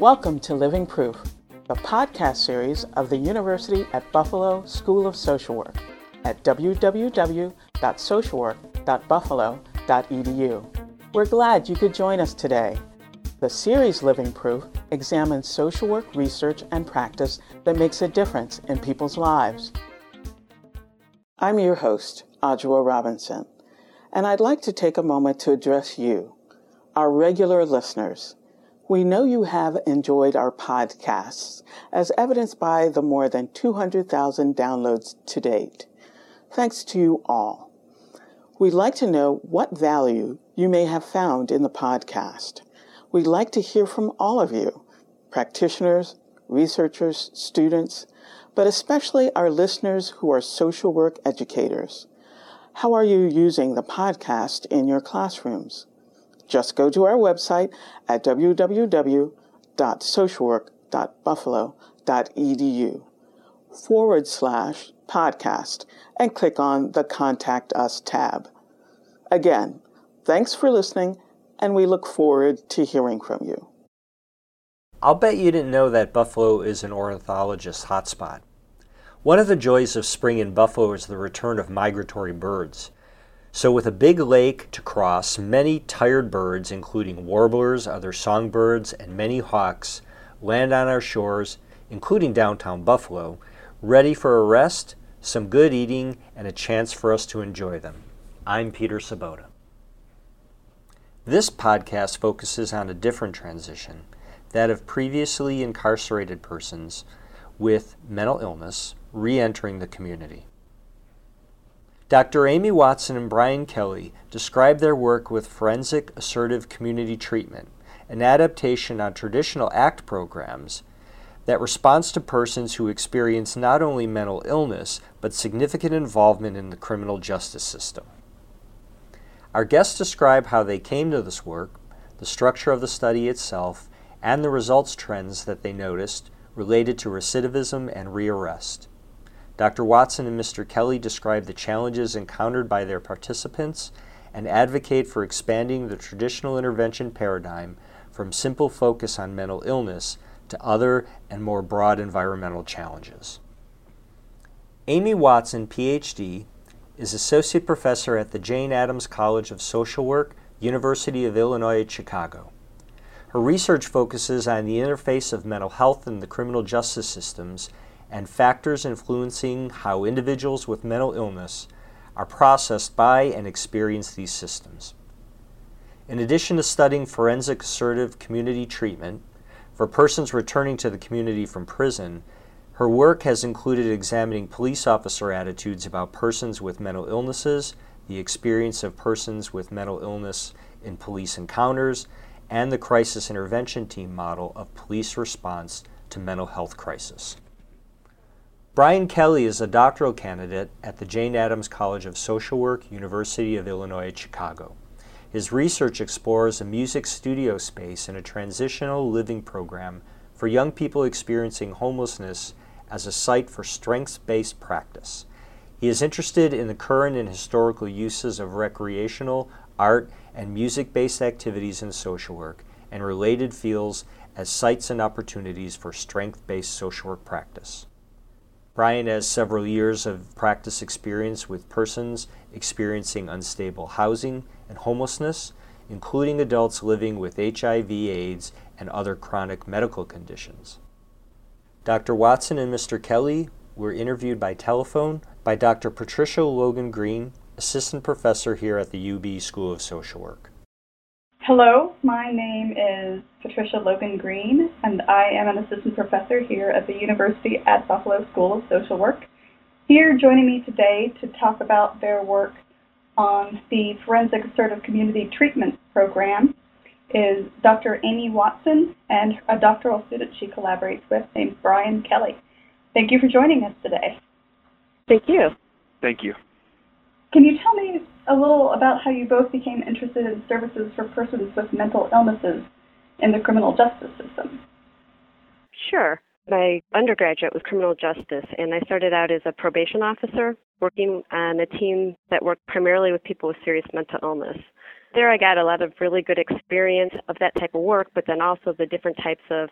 Welcome to Living Proof, the podcast series of the University at Buffalo School of Social Work at www.socialwork.buffalo.edu. We're glad you could join us today. The series Living Proof examines social work research and practice that makes a difference in people's lives. I'm your host, Adjoa Robinson, and I'd like to take a moment to address you, our regular listeners. We know you have enjoyed our podcasts, as evidenced by the more than 200,000 downloads to date. Thanks to you all. We'd like to know what value you may have found in the podcast. We'd like to hear from all of you, practitioners, researchers, students, but especially our listeners who are social work educators. How are you using the podcast in your classrooms? Just go to our website at www.socialwork.buffalo.edu forward slash podcast and click on the Contact Us tab. Again, thanks for listening, and we look forward to hearing from you. I'll bet you didn't know that Buffalo is an ornithologist hotspot. One of the joys of spring in Buffalo is the return of migratory birds. So, with a big lake to cross, many tired birds, including warblers, other songbirds, and many hawks, land on our shores, including downtown Buffalo, ready for a rest, some good eating, and a chance for us to enjoy them. I'm Peter Sobota. This podcast focuses on a different transition that of previously incarcerated persons with mental illness re entering the community. Dr. Amy Watson and Brian Kelly describe their work with forensic assertive community treatment, an adaptation on traditional ACT programs that responds to persons who experience not only mental illness but significant involvement in the criminal justice system. Our guests describe how they came to this work, the structure of the study itself, and the results trends that they noticed related to recidivism and rearrest. Dr. Watson and Mr. Kelly describe the challenges encountered by their participants and advocate for expanding the traditional intervention paradigm from simple focus on mental illness to other and more broad environmental challenges. Amy Watson, PhD, is Associate Professor at the Jane Addams College of Social Work, University of Illinois at Chicago. Her research focuses on the interface of mental health and the criminal justice systems and factors influencing how individuals with mental illness are processed by and experience these systems. In addition to studying forensic assertive community treatment for persons returning to the community from prison, her work has included examining police officer attitudes about persons with mental illnesses, the experience of persons with mental illness in police encounters, and the crisis intervention team model of police response to mental health crisis. Brian Kelly is a doctoral candidate at the Jane Addams College of Social Work, University of Illinois at Chicago. His research explores a music studio space in a transitional living program for young people experiencing homelessness as a site for strengths based practice. He is interested in the current and historical uses of recreational, art, and music based activities in social work and related fields as sites and opportunities for strength based social work practice. Brian has several years of practice experience with persons experiencing unstable housing and homelessness, including adults living with HIV, AIDS, and other chronic medical conditions. Dr. Watson and Mr. Kelly were interviewed by telephone by Dr. Patricia Logan Greene, assistant professor here at the UB School of Social Work. Hello, my name is Patricia Logan Greene, and I am an assistant professor here at the University at Buffalo School of Social Work. Here joining me today to talk about their work on the Forensic Assertive Community Treatment Program is Dr. Amy Watson and a doctoral student she collaborates with named Brian Kelly. Thank you for joining us today. Thank you. Thank you. Can you tell me a little about how you both became interested in services for persons with mental illnesses in the criminal justice system? Sure. My undergraduate was criminal justice, and I started out as a probation officer working on a team that worked primarily with people with serious mental illness. There, I got a lot of really good experience of that type of work, but then also the different types of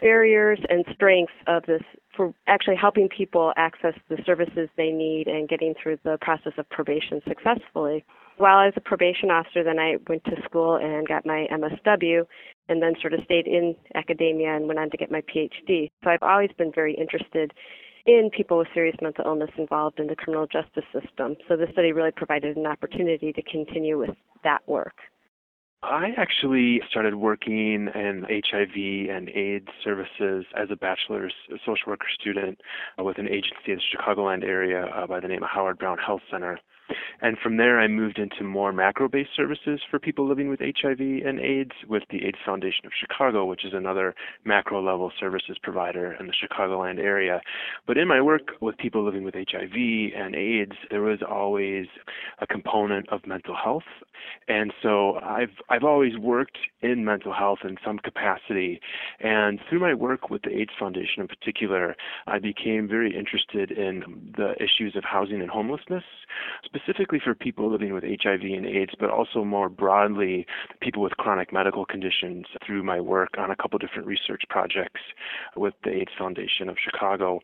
barriers and strengths of this for actually helping people access the services they need and getting through the process of probation successfully. While I was a probation officer, then I went to school and got my MSW and then sort of stayed in academia and went on to get my PhD. So I've always been very interested in people with serious mental illness involved in the criminal justice system. So this study really provided an opportunity to continue with that work. I actually started working in HIV and AIDS services as a bachelor's social worker student with an agency in the Chicagoland area uh, by the name of Howard Brown Health Center. And from there, I moved into more macro based services for people living with HIV and AIDS with the AIDS Foundation of Chicago, which is another macro level services provider in the Chicagoland area. But in my work with people living with HIV and AIDS, there was always a component of mental health. And so I've, I've always worked in mental health in some capacity. And through my work with the AIDS Foundation in particular, I became very interested in the issues of housing and homelessness specifically for people living with HIV and AIDS, but also more broadly people with chronic medical conditions through my work on a couple different research projects with the AIDS Foundation of Chicago.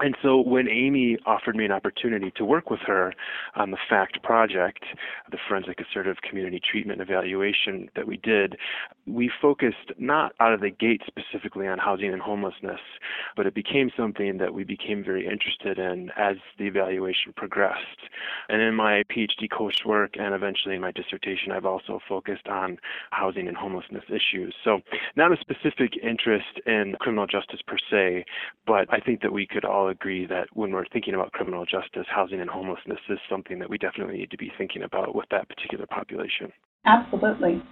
And so when Amy offered me an opportunity to work with her on the FACT project, the Forensic Assertive Community Treatment Evaluation that we did, we focused not out of the gate specifically on housing and homelessness, but it became something that we became very interested in as the evaluation progressed. And in my PhD coursework and eventually in my dissertation, I've also focused on housing and homelessness issues. So not a specific interest in criminal justice per se, but I think that we could all all agree that when we're thinking about criminal justice, housing and homelessness is something that we definitely need to be thinking about with that particular population. Absolutely.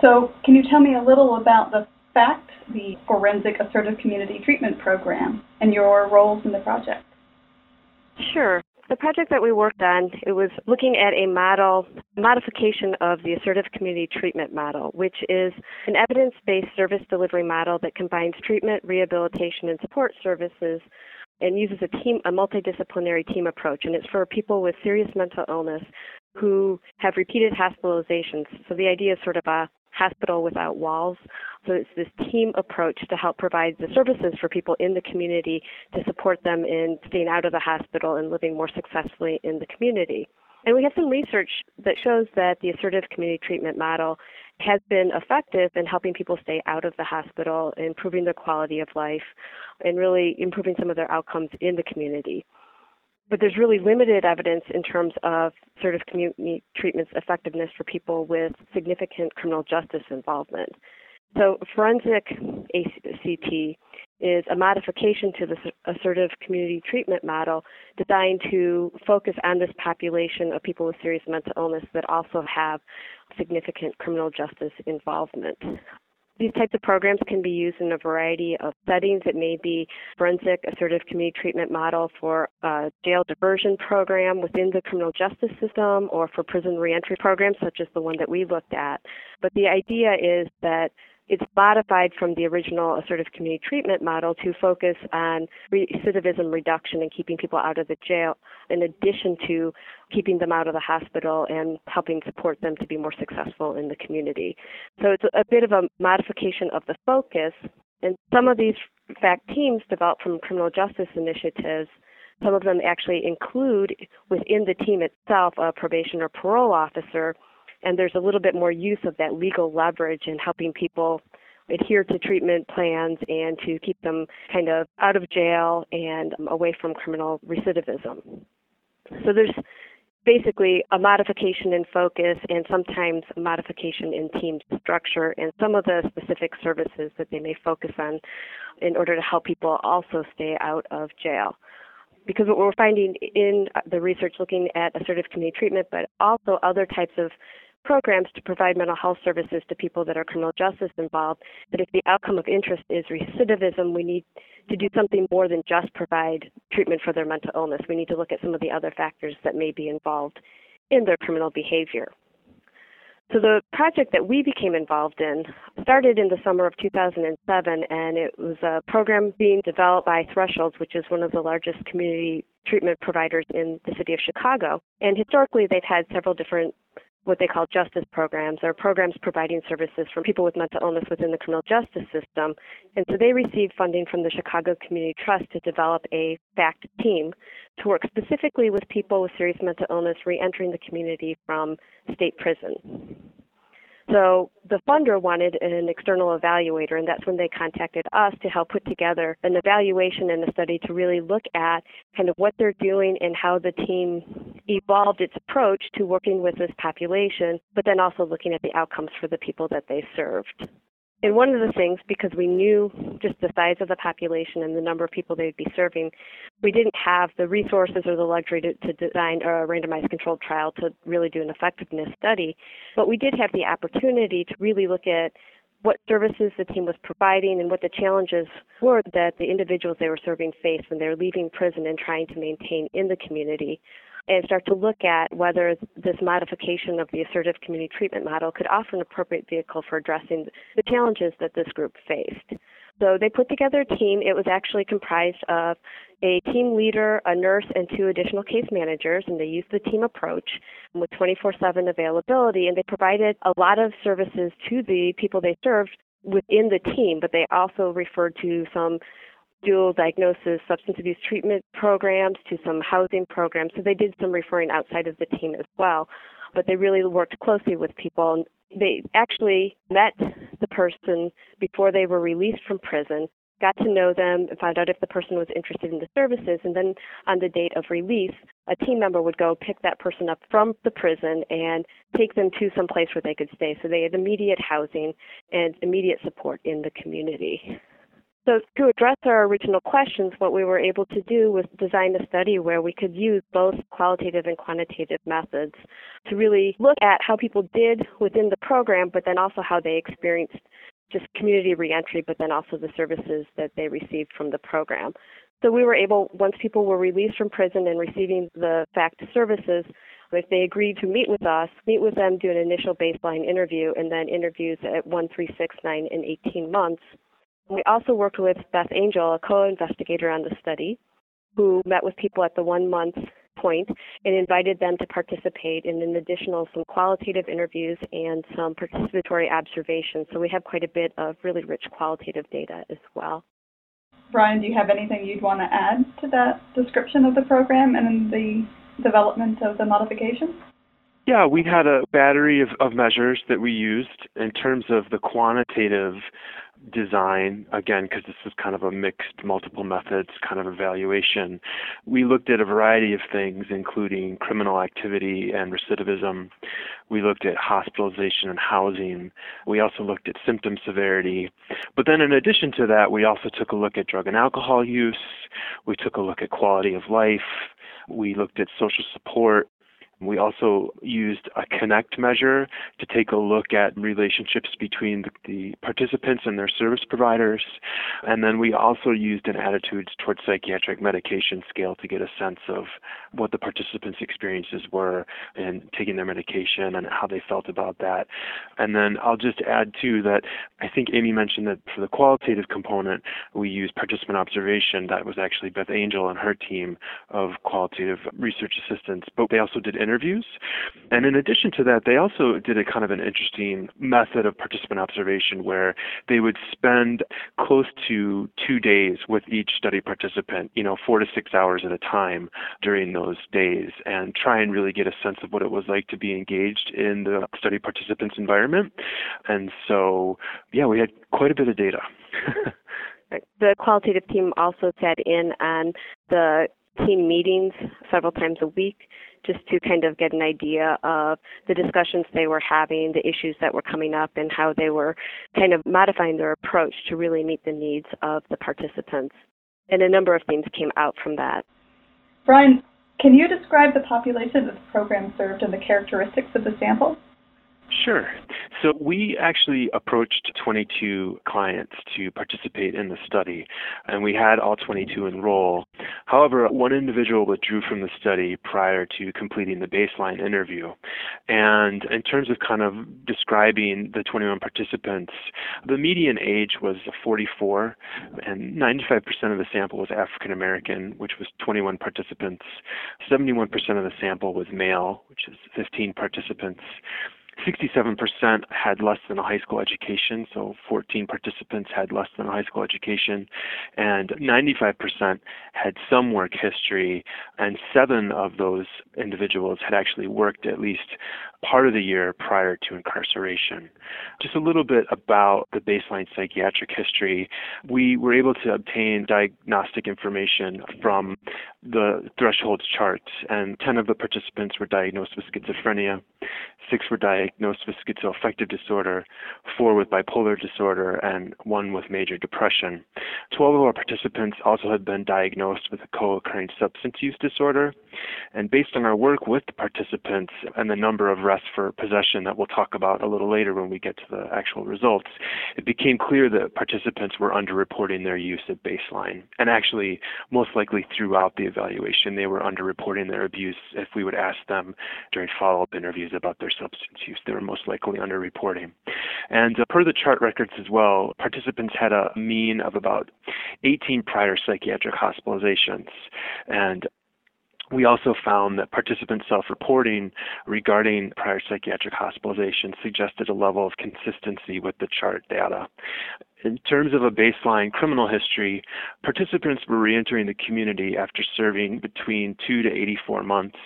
So, can you tell me a little about the FACT, the Forensic Assertive Community Treatment Program, and your roles in the project? Sure. The project that we worked on, it was looking at a model, modification of the assertive community treatment model, which is an evidence-based service delivery model that combines treatment, rehabilitation, and support services and uses a team, a multidisciplinary team approach, and it's for people with serious mental illness who have repeated hospitalizations. So the idea is sort of a hospital without walls. So it's this team approach to help provide the services for people in the community to support them in staying out of the hospital and living more successfully in the community. And we have some research that shows that the assertive community treatment model has been effective in helping people stay out of the hospital, improving their quality of life, and really improving some of their outcomes in the community. But there's really limited evidence in terms of assertive community treatment's effectiveness for people with significant criminal justice involvement. So forensic ACT is a modification to the assertive community treatment model designed to focus on this population of people with serious mental illness that also have significant criminal justice involvement. These types of programs can be used in a variety of settings. It may be forensic assertive community treatment model for a jail diversion program within the criminal justice system or for prison reentry programs such as the one that we looked at. But the idea is that it's modified from the original assertive community treatment model to focus on recidivism reduction and keeping people out of the jail, in addition to keeping them out of the hospital and helping support them to be more successful in the community. So it's a bit of a modification of the focus. And some of these FACT teams developed from criminal justice initiatives some of them actually include within the team itself a probation or parole officer and there's a little bit more use of that legal leverage in helping people adhere to treatment plans and to keep them kind of out of jail and um, away from criminal recidivism. So there's basically a modification in focus and sometimes a modification in team structure and some of the specific services that they may focus on in order to help people also stay out of jail because what we're finding in the research looking at assertive community treatment, but also other types of programs to provide mental health services to people that are criminal justice involved, But if the outcome of interest is recidivism, we need to do something more than just provide treatment for their mental illness. We need to look at some of the other factors that may be involved in their criminal behavior. So the project that we became involved in started in the summer of 2007, and it was a program being developed by Thresholds, which is one of the largest community treatment providers in the city of Chicago. And historically, they've had several different what they call justice programs or programs providing services for people with mental illness within the criminal justice system. And so they received funding from the Chicago Community Trust to develop a FACT team to work specifically with people with serious mental illness reentering the community from state prison. So the funder wanted an external evaluator, and that's when they contacted us to help put together an evaluation and a study to really look at kind of what they're doing and how the team evolved its approach to working with this population, but then also looking at the outcomes for the people that they served. And one of the things, because we knew just the size of the population and the number of people they'd be serving, we didn't have the resources or the luxury to, to design a randomized controlled trial to really do an effectiveness study. But we did have the opportunity to really look at what services the team was providing and what the challenges were that the individuals they were serving faced when they were leaving prison and trying to maintain in the community and start to look at whether this modification of the assertive community treatment model could offer an appropriate vehicle for addressing the challenges that this group faced. So they put together a team. It was actually comprised of a team leader, a nurse, and two additional case managers, and they used the team approach with 24 7 availability. And they provided a lot of services to the people they served within the team, but they also referred to some dual diagnosis substance abuse treatment programs to some housing programs. So they did some referring outside of the team as well. But they really worked closely with people. And They actually met the person before they were released from prison, got to know them, and found out if the person was interested in the services. And then on the date of release, a team member would go pick that person up from the prison and take them to some place where they could stay. So they had immediate housing and immediate support in the community. So to address our original questions, what we were able to do was design a study where we could use both qualitative and quantitative methods to really look at how people did within the program, but then also how they experienced just community reentry, but then also the services that they received from the program. So we were able, once people were released from prison and receiving the FACT services, if they agreed to meet with us, meet with them, do an initial baseline interview, and then interviews at 1, 3, 6, 9, and 18 months, we also worked with Beth Angell, a co-investigator on the study, who met with people at the one month point and invited them to participate in an additional some qualitative interviews and some participatory observations. So we have quite a bit of really rich qualitative data as well. Brian, do you have anything you'd want to add to that description of the program and the development of the modification? Yeah, we had a battery of, of measures that we used in terms of the quantitative design, again, because this is kind of a mixed multiple methods kind of evaluation, we looked at a variety of things, including criminal activity and recidivism. We looked at hospitalization and housing. We also looked at symptom severity. But then, in addition to that, we also took a look at drug and alcohol use. We took a look at quality of life. We looked at social support. We also used a connect measure to take a look at relationships between the, the, participants and their service providers. And then we also used an attitudes towards psychiatric medication scale to get a sense of what the participants' experiences were in taking their medication and how they felt about that. And then I'll just add too that I think Amy mentioned that for the qualitative component, we used participant observation. That was actually Beth Angell and her team of qualitative research assistants. But they also did interviews. And in addition to that, they also did a kind of an interesting method of participant observation where they would spend close to two days with each study participant, you know, four to six hours at a time during those days and try and really get a sense of what it was like to be engaged in the study participants' environment. And so, yeah, we had quite a bit of data. the qualitative team also sat in on the team meetings several times a week just to kind of get an idea of the discussions they were having, the issues that were coming up, and how they were kind of modifying their approach to really meet the needs of the participants. And a number of things came out from that. Brian, can you describe the population that the program served and the characteristics of the sample? Sure. So we actually approached 22 clients to participate in the study, and we had all 22 enroll. However, one individual withdrew from the study prior to completing the baseline interview. And in terms of kind of describing the 21 participants, the median age was 44, and 95% of the sample was African American, which was 21 participants. 71% of the sample was male, which is 15 participants. 67% had less than a high school education, so 14 participants had less than a high school education, and 95% had some work history, and seven of those individuals had actually worked at least part of the year prior to incarceration. Just a little bit about the baseline psychiatric history. We were able to obtain diagnostic information from the thresholds charts, and 10 of the participants were diagnosed with schizophrenia, six were diagnosed with schizoaffective disorder, four with bipolar disorder, and one with major depression. 12 of our participants also had been diagnosed with a co occurring substance use disorder, and based on our work with the participants and the number of arrests for possession that we'll talk about a little later when we get to the actual results, it became clear that participants were underreporting their use at baseline. And actually, most likely throughout the evaluation, they were underreporting their abuse if we would ask them during follow up interviews about their substance use. They were most likely underreporting. And uh, per the chart records as well, participants had a mean of about 18 prior psychiatric hospitalizations. And we also found that participant self-reporting regarding prior psychiatric hospitalization suggested a level of consistency with the chart data. In terms of a baseline criminal history, participants were reentering the community after serving between 2 to 84 months.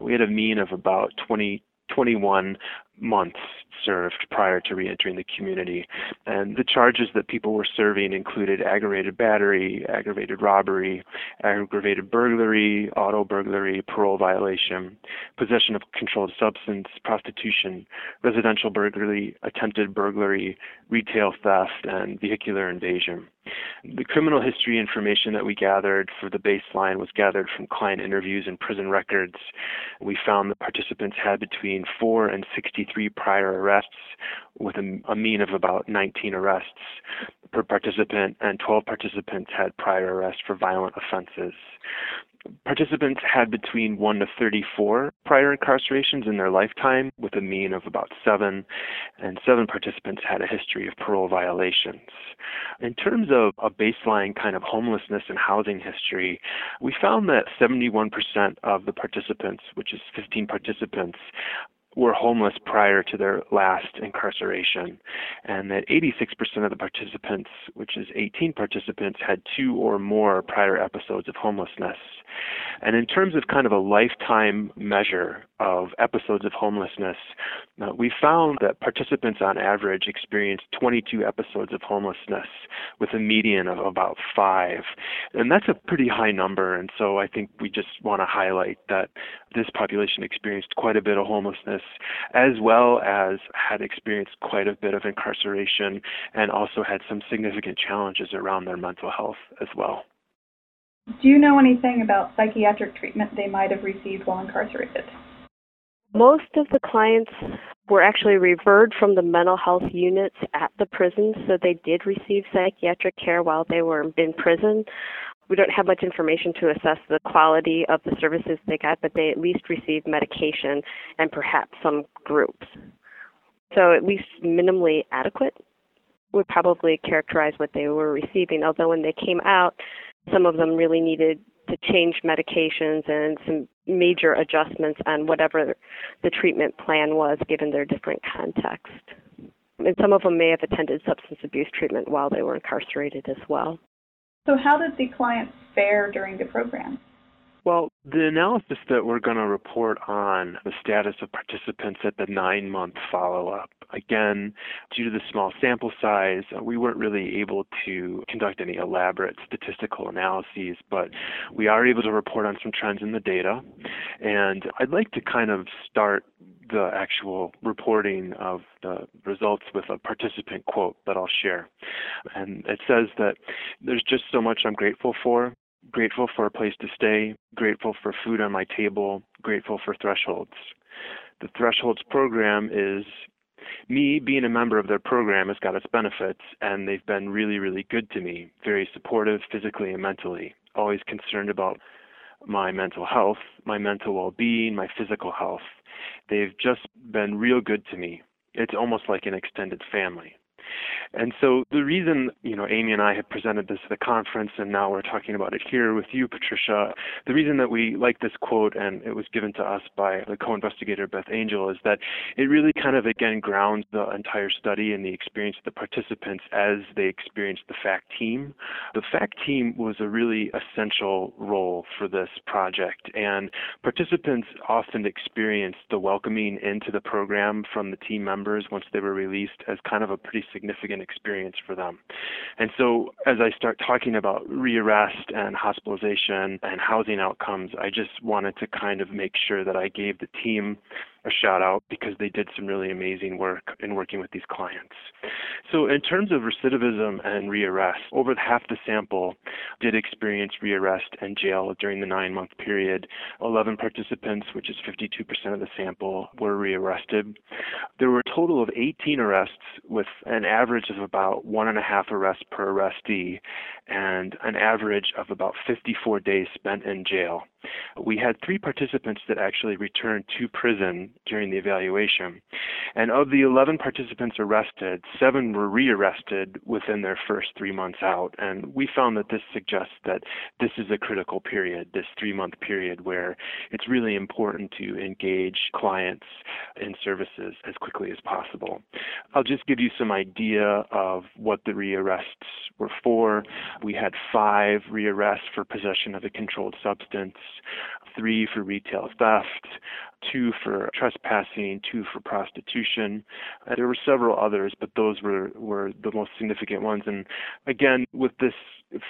We had a mean of about 20 21 months served prior to reentering the community. And the charges that people were serving included aggravated battery, aggravated robbery, aggravated burglary, auto burglary, parole violation, possession of controlled substance, prostitution, residential burglary, attempted burglary, retail theft, and vehicular invasion. The criminal history information that we gathered for the baseline was gathered from client interviews and prison records. We found that participants had between 4 and 63 prior arrests with a, a mean of about 19 arrests per participant, and 12 participants had prior arrests for violent offenses. Participants had between 1 to 34 prior incarcerations in their lifetime, with a mean of about 7, and 7 participants had a history of parole violations. In terms of a baseline kind of homelessness and housing history, we found that 71% of the participants, which is 15 participants, were homeless prior to their last incarceration, and that 86% of the participants, which is 18 participants, had two or more prior episodes of homelessness. And in terms of kind of a lifetime measure of episodes of homelessness, uh, we found that participants on average experienced 22 episodes of homelessness with a median of about five. And that's a pretty high number, and so I think we just want to highlight that this population experienced quite a bit of homelessness as well as had experienced quite a bit of incarceration and also had some significant challenges around their mental health as well. Do you know anything about psychiatric treatment they might have received while incarcerated? Most of the clients were actually referred from the mental health units at the prison, so they did receive psychiatric care while they were in prison. We don't have much information to assess the quality of the services they got, but they at least received medication and perhaps some groups. So at least minimally adequate would probably characterize what they were receiving, although when they came out, some of them really needed to change medications and some major adjustments on whatever the treatment plan was given their different context. And some of them may have attended substance abuse treatment while they were incarcerated as well. So, how did the clients fare during the program? Well, the analysis that we're going to report on the status of participants at the nine month follow up, again, due to the small sample size, uh, we weren't really able to conduct any elaborate statistical analyses, but we are able to report on some trends in the data. And I'd like to kind of start the actual reporting of the results with a participant quote that I'll share. And it says that there's just so much I'm grateful for grateful for a place to stay, grateful for food on my table, grateful for Thresholds. The Thresholds program is me being a member of their program has got its benefits, and they've been really, really good to me. Very supportive physically and mentally. Always concerned about my mental health, my mental well being, my physical health. They've just been real good to me. It's almost like an extended family. And so the reason, you know, Amy and I have presented this at the conference and now we're talking about it here with you, Patricia, the reason that we like this quote and it was given to us by the co-investigator Beth Angell is that it really kind of again grounds the entire study and the experience of the participants as they experienced the FACT team. The FACT team was a really essential role for this project and participants often experienced the welcoming into the program from the team members once they were released as kind of a pretty significant experience for them. And so as I start talking about rearrest and hospitalization and housing outcomes, I just wanted to kind of make sure that I gave the team a shout out because they did some really amazing work in working with these clients. So, in terms of recidivism and rearrest, over half the sample did experience rearrest and jail during the nine month period. 11 participants, which is 52% of the sample, were rearrested. There were a total of 18 arrests with an average of about one and a half arrests per arrestee and an average of about 54 days spent in jail. We had three participants that actually returned to prison during the evaluation. And of the 11 participants arrested, seven were rearrested within their first three months out. And we found that this suggests that this is a critical period, this three month period, where it's really important to engage clients in services as quickly as possible. I'll just give you some idea of what the rearrests were for. We had five rearrests for possession of a controlled substance, three for retail theft, two for trespassing, two for prostitution. Uh, there were several others, but those were, were the most significant ones. And again, with this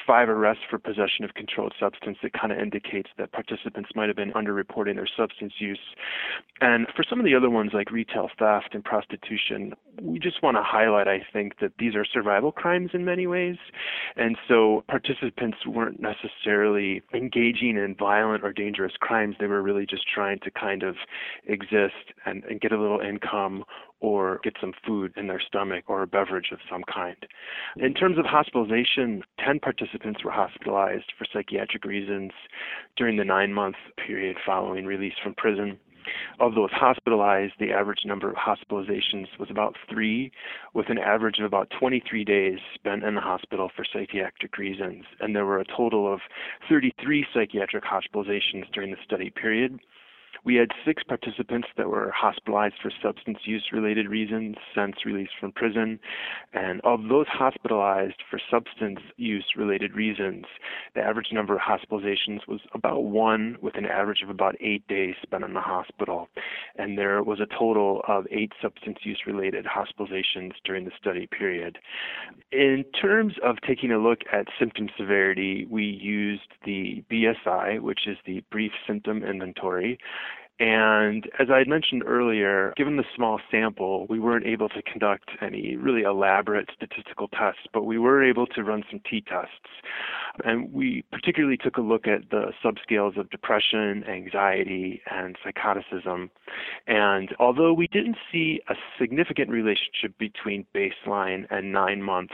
five arrests for possession of controlled substance, that kind of indicates that participants might have been underreporting their substance use. And for some of the other ones, like retail theft and prostitution, we just want to highlight, I think, that these are survival crimes in many ways. And so participants weren't necessarily engaging in violent or dangerous crimes. They were really just trying to kind of exist and, and get a little income or get some food in their stomach or a beverage of some kind. In mm-hmm. terms of hospitalization, 10 participants were hospitalized for psychiatric reasons during the nine month period following release from prison. Of those hospitalized, the average number of hospitalizations was about three, with an average of about 23 days spent in the hospital for psychiatric reasons. And there were a total of 33 psychiatric hospitalizations during the study period. We had six participants that were hospitalized for substance use related reasons since release from prison. And of those hospitalized for substance use related reasons, the average number of hospitalizations was about one, with an average of about eight days spent in the hospital. And there was a total of eight substance use related hospitalizations during the study period. In terms of taking a look at symptom severity, we used the BSI, which is the Brief Symptom Inventory. And as I had mentioned earlier, given the small sample, we weren't able to conduct any really elaborate statistical tests, but we were able to run some t tests. And we particularly took a look at the subscales of depression, anxiety, and psychoticism. And although we didn't see a significant relationship between baseline and nine month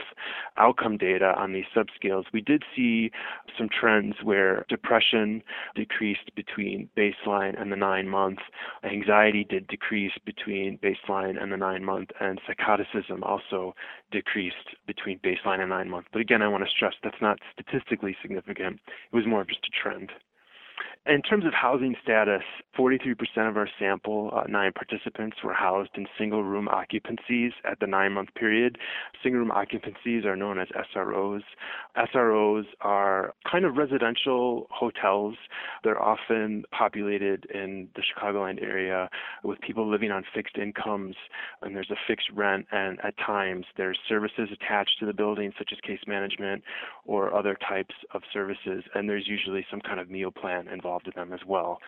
outcome data on these subscales, we did see some trends where depression decreased between baseline and the nine month, anxiety did decrease between baseline and the nine month, and psychoticism also decreased between baseline and nine month. But again, I want to stress that's not statistically significant. It was more of just a trend. In terms of housing status, 43% of our sample, uh, nine participants, were housed in single room occupancies at the nine month period. Single room occupancies are known as SROs. SROs are kind of residential hotels. They're often populated in the Chicagoland area with people living on fixed incomes, and there's a fixed rent, and at times there's services attached to the building, such as case management or other types of services, and there's usually some kind of meal plan involved involved in them as well.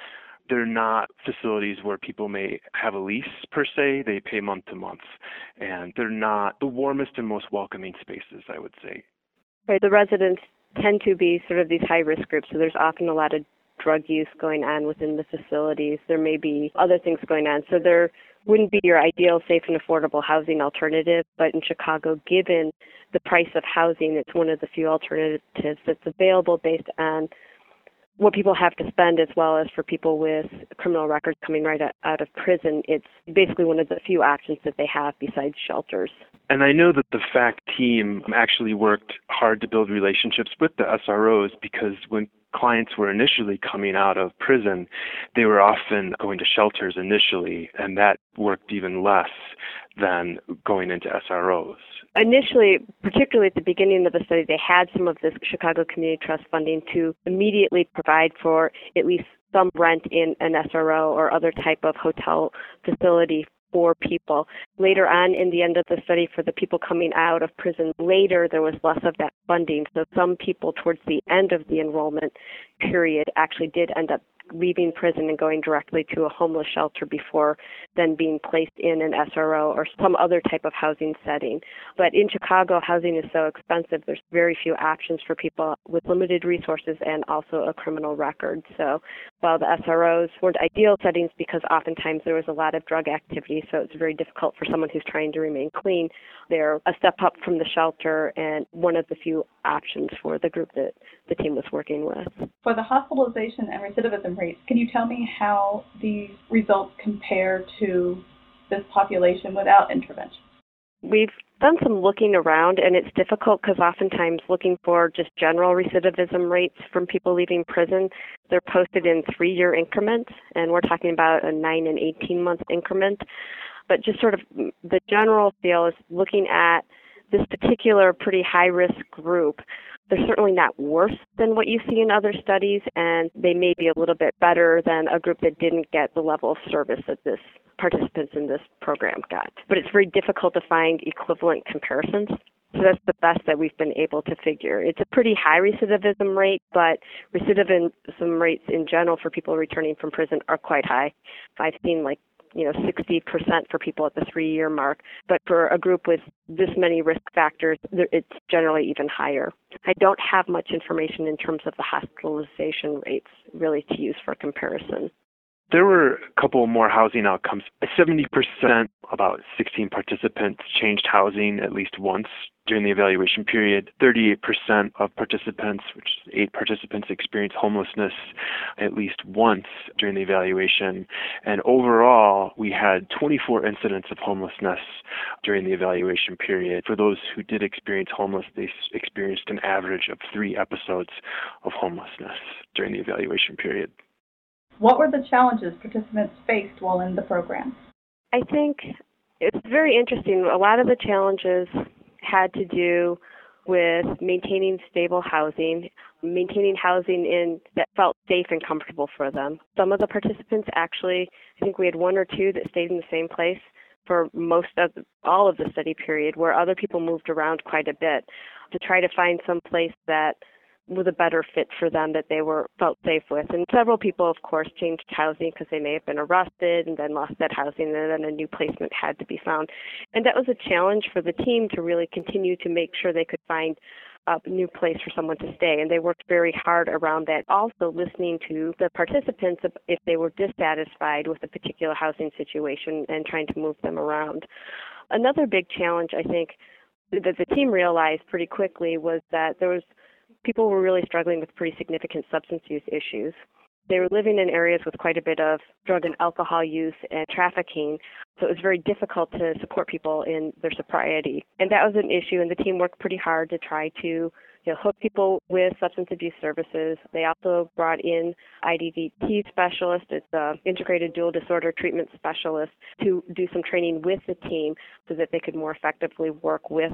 They're not facilities where people may have a lease per se, they pay month to month. And they're not the warmest and most welcoming spaces, I would say. Right. The residents tend to be sort of these high risk groups, so there's often a lot of drug use going on within the facilities. There may be other things going on. So there wouldn't be your ideal safe and affordable housing alternative, but in Chicago, given the price of housing, it's one of the few alternatives that's available based on what people have to spend as well as for people with criminal records coming right out of prison it's basically one of the few options that they have besides shelters and I know that the FACT team actually worked hard to build relationships with the SROs because when clients were initially coming out of prison, they were often going to shelters initially, and that worked even less than going into SROs. Initially, particularly at the beginning of the study, they had some of this Chicago Community Trust funding to immediately provide for at least some rent in an SRO or other type of hotel facility for people. Later on in the end of the study, for the people coming out of prison later, there was less of that funding. So some people towards the end of the enrollment period actually did end up leaving prison and going directly to a homeless shelter before then being placed in an SRO or some other type of housing setting. But in Chicago, housing is so expensive, there's very few options for people with limited resources and also a criminal record. So while the SROs weren't ideal settings because oftentimes there was a lot of drug activity, so it's very difficult for someone who's trying to remain clean, they're a step up from the shelter and one of the few options for the group that the team was working with. For the hospitalization and recidivism rates, can you tell me how these results compare to this population without intervention? We've done some looking around, and it's difficult because oftentimes looking for just general recidivism rates from people leaving prison, they're posted in three year increments, and we're talking about a 9 and 18 month increment. But just sort of the general feel is looking at this particular pretty high risk group, they're certainly not worse than what you see in other studies, and they may be a little bit better than a group that didn't get the level of service that this participants in this program got. But it's very difficult to find equivalent comparisons. So that's the best that we've been able to figure. It's a pretty high recidivism rate, but recidivism rates in general for people returning from prison are quite high. I've seen like you know 60% for people at the three year mark. But for a group with this many risk factors it's generally even higher. I don't have much information in terms of the hospitalization rates really to use for comparison. There were a couple more housing outcomes. 70%, about 16 participants, changed housing at least once during the evaluation period. 38% of participants, which is eight participants, experienced homelessness at least once during the evaluation. And overall, we had 24 incidents of homelessness during the evaluation period. For those who did experience homelessness, they experienced an average of three episodes of homelessness during the evaluation period. What were the challenges participants faced while in the program? I think it's very interesting. A lot of the challenges had to do with maintaining stable housing, maintaining housing in that felt safe and comfortable for them. Some of the participants actually, I think we had one or two that stayed in the same place for most of all of the study period, where other people moved around quite a bit to try to find some place that was a better fit for them that they were felt safe with. And several people, of course, changed housing because they may have been arrested and then lost that housing, and then a new placement had to be found. And that was a challenge for the team to really continue to make sure they could find a new place for someone to stay. And they worked very hard around that. Also, listening to the participants if they were dissatisfied with a particular housing situation and trying to move them around. Another big challenge, I think, that the team realized pretty quickly was that there was people were really struggling with pretty significant substance use issues. They were living in areas with quite a bit of drug and alcohol use and trafficking, so it was very difficult to support people in their sobriety. And that was an issue, and the team worked pretty hard to try to you know, hook people with substance abuse services. They also brought in IDDT specialists, it's an integrated dual disorder treatment specialist, to do some training with the team so that they could more effectively work with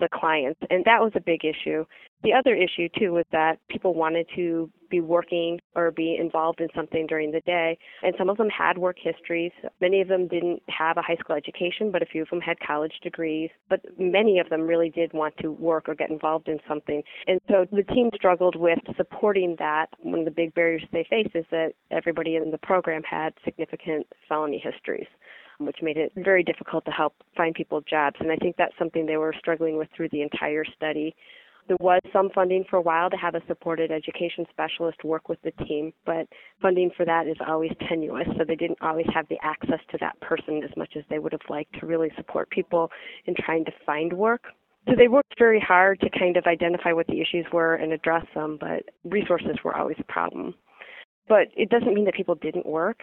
the clients. And that was a big issue. The other issue, too, was that people wanted to be working or be involved in something during the day. And some of them had work histories. Many of them didn't have a high school education, but a few of them had college degrees. But many of them really did want to work or get involved in something. And so the team struggled with supporting that. One of the big barriers they faced is that everybody in the program had significant felony histories which made it very difficult to help find people jobs. And I think that's something they were struggling with through the entire study. There was some funding for a while to have a supported education specialist work with the team, but funding for that is always tenuous, so they didn't always have the access to that person as much as they would have liked to really support people in trying to find work. So they worked very hard to kind of identify what the issues were and address them, but resources were always a problem. But it doesn't mean that people didn't work.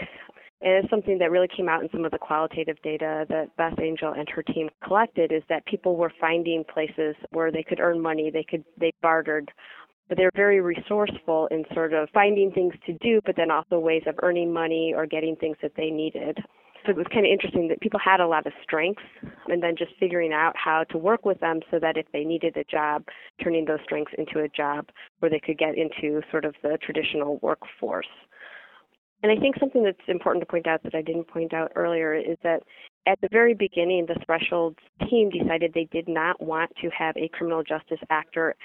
And it's something that really came out in some of the qualitative data that Beth Angell and her team collected is that people were finding places where they could earn money, they could they bartered, but they're very resourceful in sort of finding things to do, but then also ways of earning money or getting things that they needed. So it was kind of interesting that people had a lot of strengths and then just figuring out how to work with them so that if they needed a job, turning those strengths into a job where they could get into sort of the traditional workforce. And I think something that's important to point out that I didn't point out earlier is that at the very beginning, the Thresholds team decided they did not want to have a criminal justice actor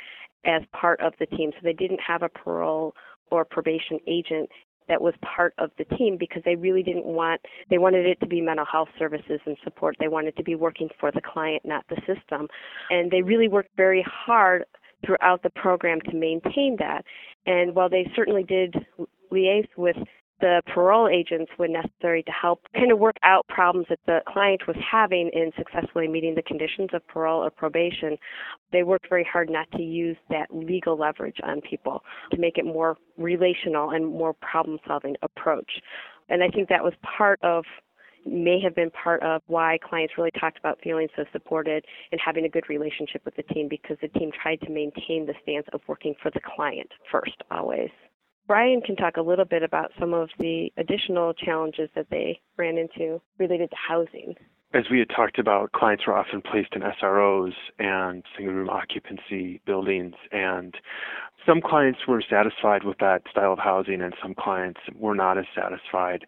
as part of the team. So they didn't have a parole or probation agent that was part of the team because they really didn't want they wanted it to be mental health services and support. They wanted to be working for the client not the system. And they really worked very hard throughout the program to maintain that. And while they certainly did liaise with the parole agents when necessary to help kind of work out problems that the client was having in successfully meeting the conditions of parole or probation. They worked very hard not to use that legal leverage on people to make it more relational and more problem solving approach. And I think that was part of may have been part of why clients really talked about feeling so supported and having a good relationship with the team because the team tried to maintain the stance of working for the client first always. Brian can talk a little bit about some of the additional challenges that they ran into related to housing. As we had talked about, clients were often placed in SROs and single room occupancy buildings, and some clients were satisfied with that style of housing, and some clients were not as satisfied.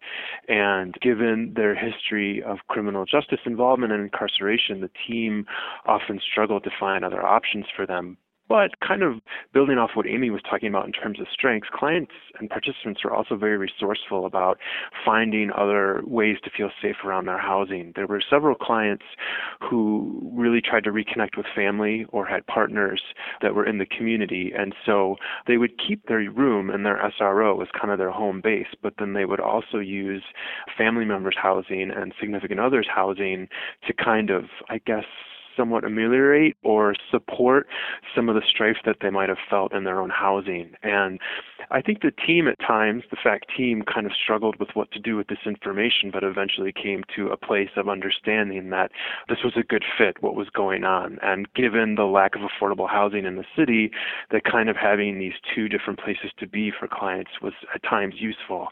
And given their history of criminal justice involvement and incarceration, the team often struggled to find other options for them. But kind of building off what Amy was talking about in terms of strengths, clients and participants are also very resourceful about finding other ways to feel safe around their housing. There were several clients who really tried to reconnect with family or had partners that were in the community. And so they would keep their room and their SRO as kind of their home base, but then they would also use family members' housing and significant others' housing to kind of, I guess, somewhat ameliorate or support some of the strife that they might have felt in their own housing. And I think the team at times, the FACT team, kind of struggled with what to do with this information, but eventually came to a place of understanding that this was a good fit, what was going on. And given the lack of affordable housing in the city, that kind of having these two different places to be for clients was at times useful.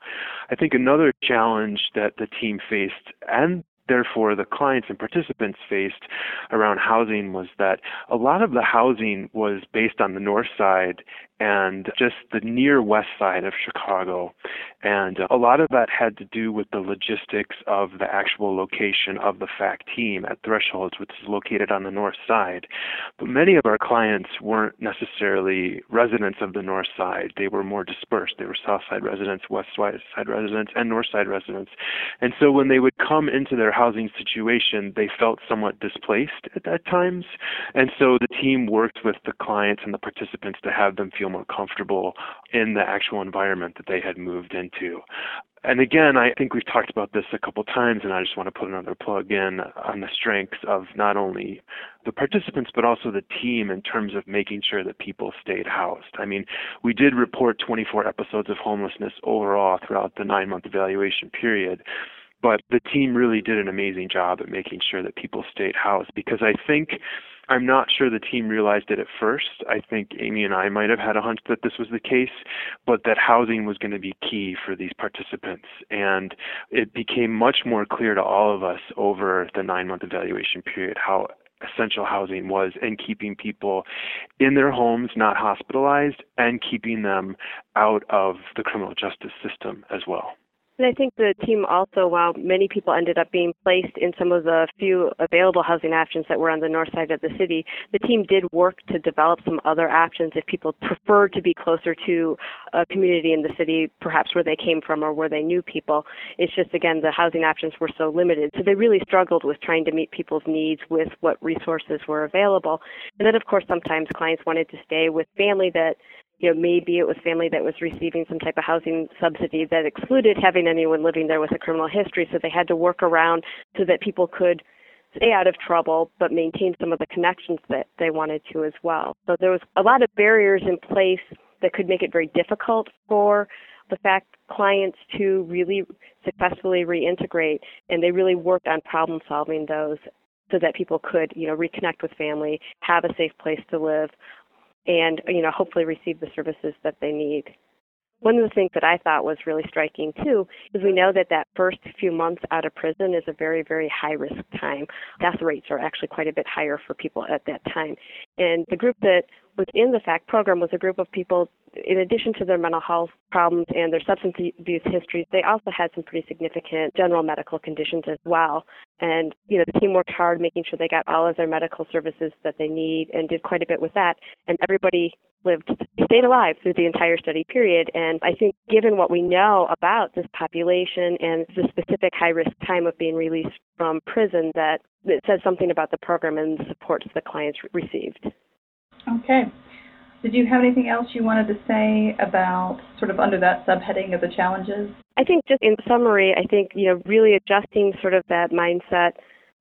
I think another challenge that the team faced and therefore the clients and participants faced around housing was that a lot of the housing was based on the north side and just the near west side of Chicago. And uh, a lot of that had to do with the logistics of the actual location of the FACT team at Thresholds, which is located on the north side. But many of our clients weren't necessarily residents of the north side. They were more dispersed. They were south side residents, west side residents, and north side residents. And so when they would come into their housing situation, they felt somewhat displaced at that times. And so the team worked with the clients and the participants to have them feel more comfortable in the actual environment that they had moved into. And again, I think we've talked about this a couple times, and I just want to put another plug in on the strengths of not only the participants, but also the team in terms of making sure that people stayed housed. I mean, we did report 24 episodes of homelessness overall throughout the nine month evaluation period. But the team really did an amazing job at making sure that people stayed housed because I think I'm not sure the team realized it at first. I think Amy and I might have had a hunch that this was the case, but that housing was going to be key for these participants. And it became much more clear to all of us over the nine month evaluation period how essential housing was in keeping people in their homes, not hospitalized, and keeping them out of the criminal justice system as well. And I think the team also, while many people ended up being placed in some of the few available housing options that were on the north side of the city, the team did work to develop some other options if people preferred to be closer to a community in the city, perhaps where they came from or where they knew people. It's just, again, the housing options were so limited. So they really struggled with trying to meet people's needs with what resources were available. And then, of course, sometimes clients wanted to stay with family that you know, maybe it was family that was receiving some type of housing subsidy that excluded having anyone living there with a criminal history, so they had to work around so that people could stay out of trouble, but maintain some of the connections that they wanted to as well. So there was a lot of barriers in place that could make it very difficult for the FACT clients to really successfully reintegrate, and they really worked on problem solving those so that people could, you know, reconnect with family, have a safe place to live, and you know, hopefully receive the services that they need. One of the things that I thought was really striking too is we know that that first few months out of prison is a very, very high risk time. Death rates are actually quite a bit higher for people at that time. And the group that was in the FACT program was a group of people, in addition to their mental health problems and their substance abuse histories, they also had some pretty significant general medical conditions as well. And, you know, the team worked hard making sure they got all of their medical services that they need and did quite a bit with that. And everybody lived, stayed alive through the entire study period. And I think given what we know about this population and the specific high risk time of being released from prison, that it says something about the program and the supports the clients received. Okay. Did you have anything else you wanted to say about sort of under that subheading of the challenges? I think just in summary, I think, you know, really adjusting sort of that mindset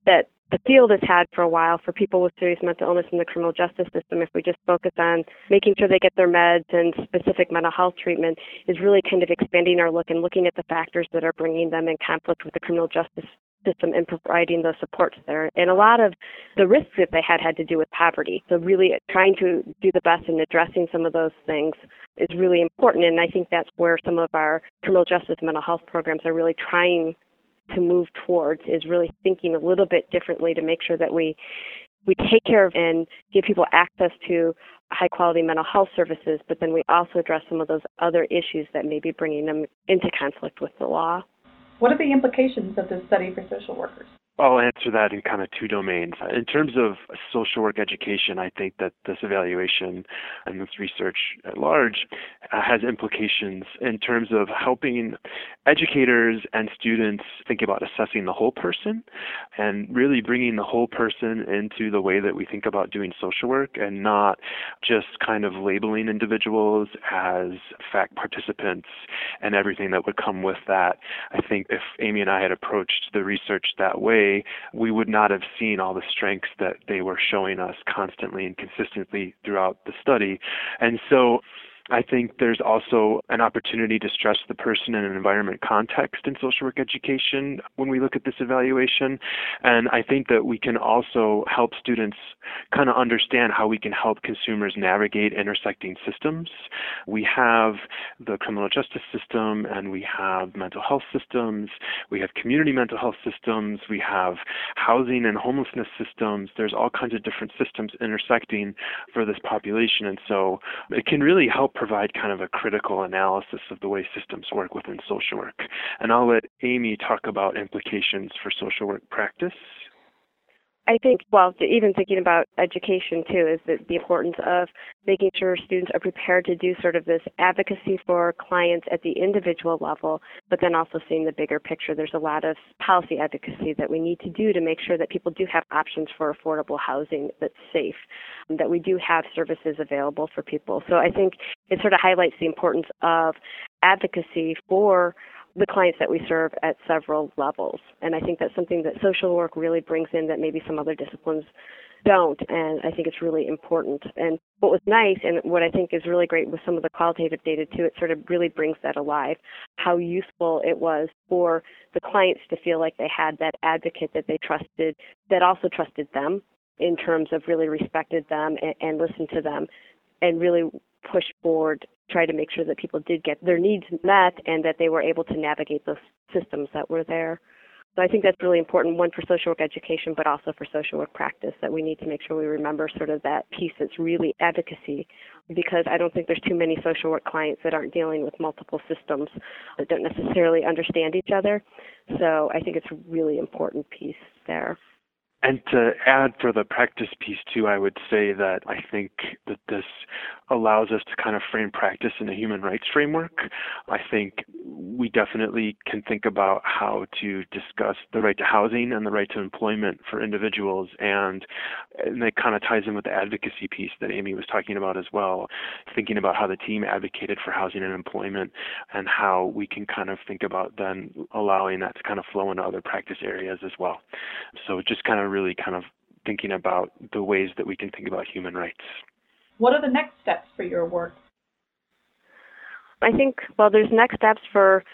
that the field has had for a while for people with serious mental illness in the criminal justice system, if we just focus on making sure they get their meds and specific mental health treatment, is really kind of expanding our look and looking at the factors that are bringing them in conflict with the criminal justice system and providing those supports there. And a lot of the risks that they had had to do with poverty. So really trying to do the best in addressing some of those things is really important. And I think that's where some of our criminal justice mental health programs are really trying to move towards is really thinking a little bit differently to make sure that we we take care of and give people access to high quality mental health services, but then we also address some of those other issues that may be bringing them into conflict with the law. What are the implications of this study for social workers? I'll answer that in kind of two domains. In terms of social work education, I think that this evaluation and this research at large has implications in terms of helping educators and students think about assessing the whole person and really bringing the whole person into the way that we think about doing social work and not just kind of labeling individuals as FACT participants and everything that would come with that. I think if Amy and I had approached the research that way, way, we would not have seen all the strengths that they were showing us constantly and consistently throughout the study. And so I think there's also an opportunity to stress the person in an environment context in social work education when we look at this evaluation. And I think that we can also help students kind of understand how we can help consumers navigate intersecting systems. We have the criminal justice system and we have mental health systems, we have community mental health systems, we have housing and homelessness systems. There's all kinds of different systems intersecting for this population. And so it can really help provide kind of a critical analysis of the way systems work within social work. And I'll let Amy talk about implications for social work practice. I think, well, even thinking about education too, is that the importance of making sure students are prepared to do sort of this advocacy for clients at the individual level, but then also seeing the bigger picture. There's a lot of policy advocacy that we need to do to make sure that people do have options for affordable housing that's safe, that we do have services available for people. So I think it sort of highlights the importance of advocacy for the clients that we serve at several levels. And I think that's something that social work really brings in that maybe some other disciplines don't. And I think it's really important. And what was nice and what I think is really great with some of the qualitative data too, it sort of really brings that alive. How useful it was for the clients to feel like they had that advocate that they trusted, that also trusted them in terms of really respected them and, and listened to them and really push forward, try to make sure that people did get their needs met and that they were able to navigate those systems that were there. So I think that's really important, one for social work education, but also for social work practice, that we need to make sure we remember sort of that piece that's really advocacy, because I don't think there's too many social work clients that aren't dealing with multiple systems that don't necessarily understand each other. So I think it's a really important piece there. And to add for the practice piece too, I would say that I think that this allows us to kind of frame practice in a human rights framework. I think we definitely can think about how to discuss the right to housing and the right to employment for individuals, and, and that kind of ties in with the advocacy piece that Amy was talking about as well. Thinking about how the team advocated for housing and employment, and how we can kind of think about then allowing that to kind of flow into other practice areas as well. So just kind of really kind of thinking about the ways that we can think about human rights. What are the next steps for your work? I think, well, there's next steps for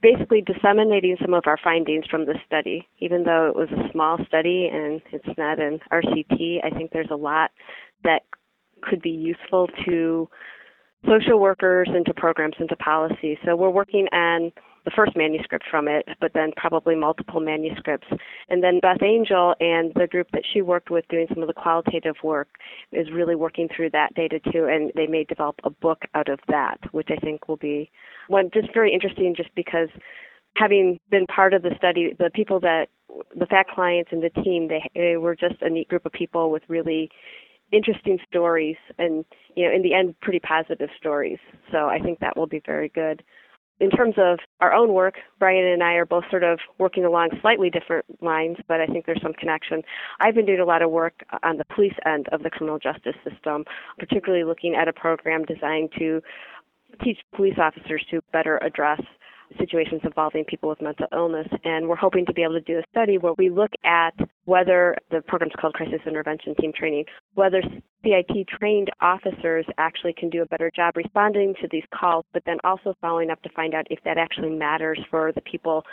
basically disseminating some of our findings from this study. Even though it was a small study and it's not an RCT, I think there's a lot that could be useful to social workers, and to programs, and to policy. So we're working on the first manuscript from it, but then probably multiple manuscripts. And then Beth Angell and the group that she worked with doing some of the qualitative work is really working through that data too, and they may develop a book out of that, which I think will be one just very interesting just because having been part of the study, the people that the FACT clients and the team, they, they were just a neat group of people with really interesting stories and you know in the end pretty positive stories so i think that will be very good in terms of our own work, Brian and I are both sort of working along slightly different lines, but I think there's some connection. I've been doing a lot of work on the police end of the criminal justice system, particularly looking at a program designed to teach police officers to better address situations involving people with mental illness. And we're hoping to be able to do a study where we look at whether the program's called Crisis Intervention Team Training, whether CIT trained officers actually can do a better job responding to these calls, but then also following up to find out if that actually matters for the people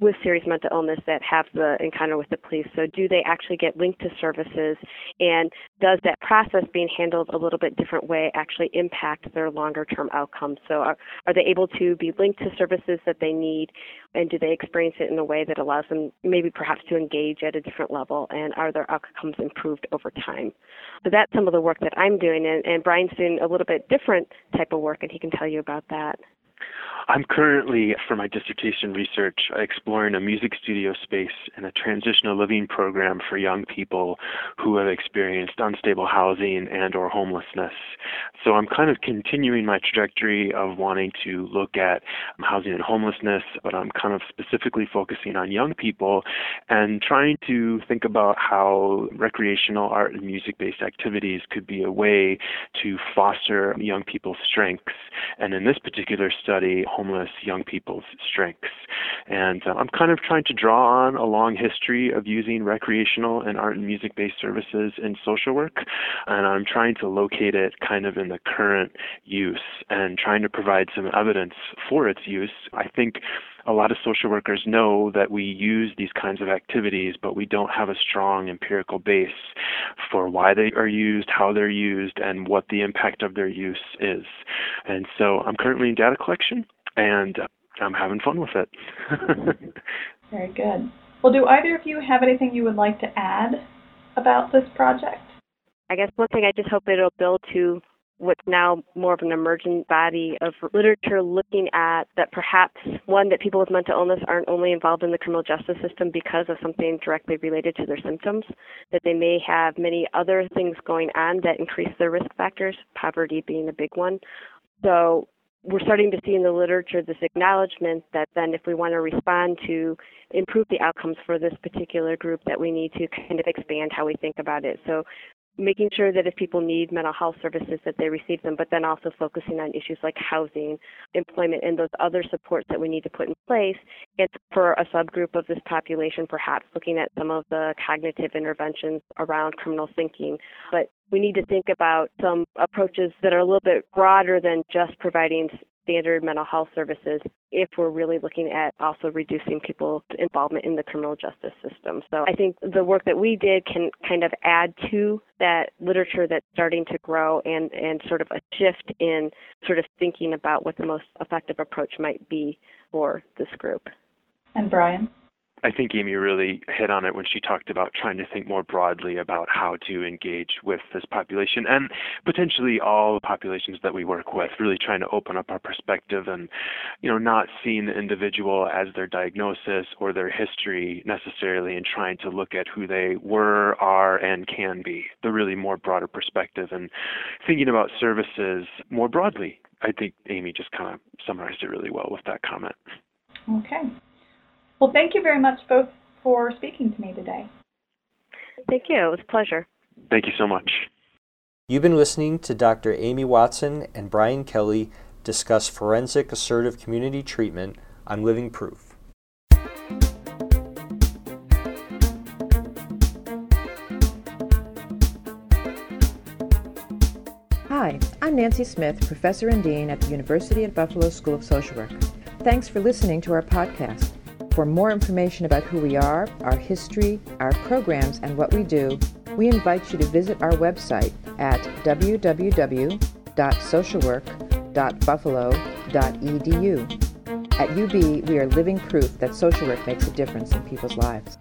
with serious mental illness that have the encounter with the police. So, do they actually get linked to services? And does that process being handled a little bit different way actually impact their longer term outcomes? So, are, are they able to be linked to services that they need? And do they experience it in a way that allows them maybe perhaps to engage at a different level? And are their outcomes improved over time? So, that's some of the work that I'm doing. And, and Brian's doing a little bit different type of work, and he can tell you about that. I'm currently, for my dissertation research, exploring a music studio space and a transitional living program for young people who have experienced unstable housing and or homelessness. So I'm kind of continuing my trajectory of wanting to look at housing and homelessness, but I'm kind of specifically focusing on young people and trying to think about how recreational art and music-based activities could be a way to foster young people's strengths. And in this particular study, homeless young people's strengths. And uh, I'm kind of trying to draw on a long history of using recreational and art and music based services in social work. And I'm trying to locate it kind of in the current use and trying to provide some evidence for its use. I think a lot of social workers know that we use these kinds of activities, but we don't have a strong empirical base for why they are used, how they're used, and what the impact of their use is. And so I'm currently in data collection and I'm having fun with it. Very good. Well, do either of you have anything you would like to add about this project? I guess one thing I just hope it'll build to what's now more of an emergent body of literature looking at that perhaps one that people with mental illness aren't only involved in the criminal justice system because of something directly related to their symptoms, that they may have many other things going on that increase their risk factors, poverty being a big one. So we're starting to see in the literature this acknowledgement that then if we want to respond to improve the outcomes for this particular group that we need to kind of expand how we think about it so making sure that if people need mental health services that they receive them but then also focusing on issues like housing employment and those other supports that we need to put in place. And for a subgroup of this population perhaps looking at some of the cognitive interventions around criminal thinking. But we need to think about some approaches that are a little bit broader than just providing standard mental health services if we're really looking at also reducing people's involvement in the criminal justice system. So I think the work that we did can kind of add to that literature that's starting to grow and, and sort of a shift in sort of thinking about what the most effective approach might be for this group. And Brian? I think Amy really hit on it when she talked about trying to think more broadly about how to engage with this population and potentially all populations that we work with, really trying to open up our perspective and, you know, not seeing the individual as their diagnosis or their history necessarily and trying to look at who they were, are, and can be, the really more broader perspective and thinking about services more broadly. I think Amy just kind of summarized it really well with that comment. Okay. Well, thank you very much both for speaking to me today. Thank you. It was a pleasure. Thank you so much. You've been listening to Dr. Amy Watson and Brian Kelly discuss forensic assertive community treatment on Living Proof. Hi, I'm Nancy Smyth, Professor and Dean at the University at Buffalo School of Social Work. Thanks for listening to our podcast. For more information about who we are, our history, our programs, and what we do, we invite you to visit our website at www.socialwork.buffalo.edu. At UB, we are living proof that social work makes a difference in people's lives.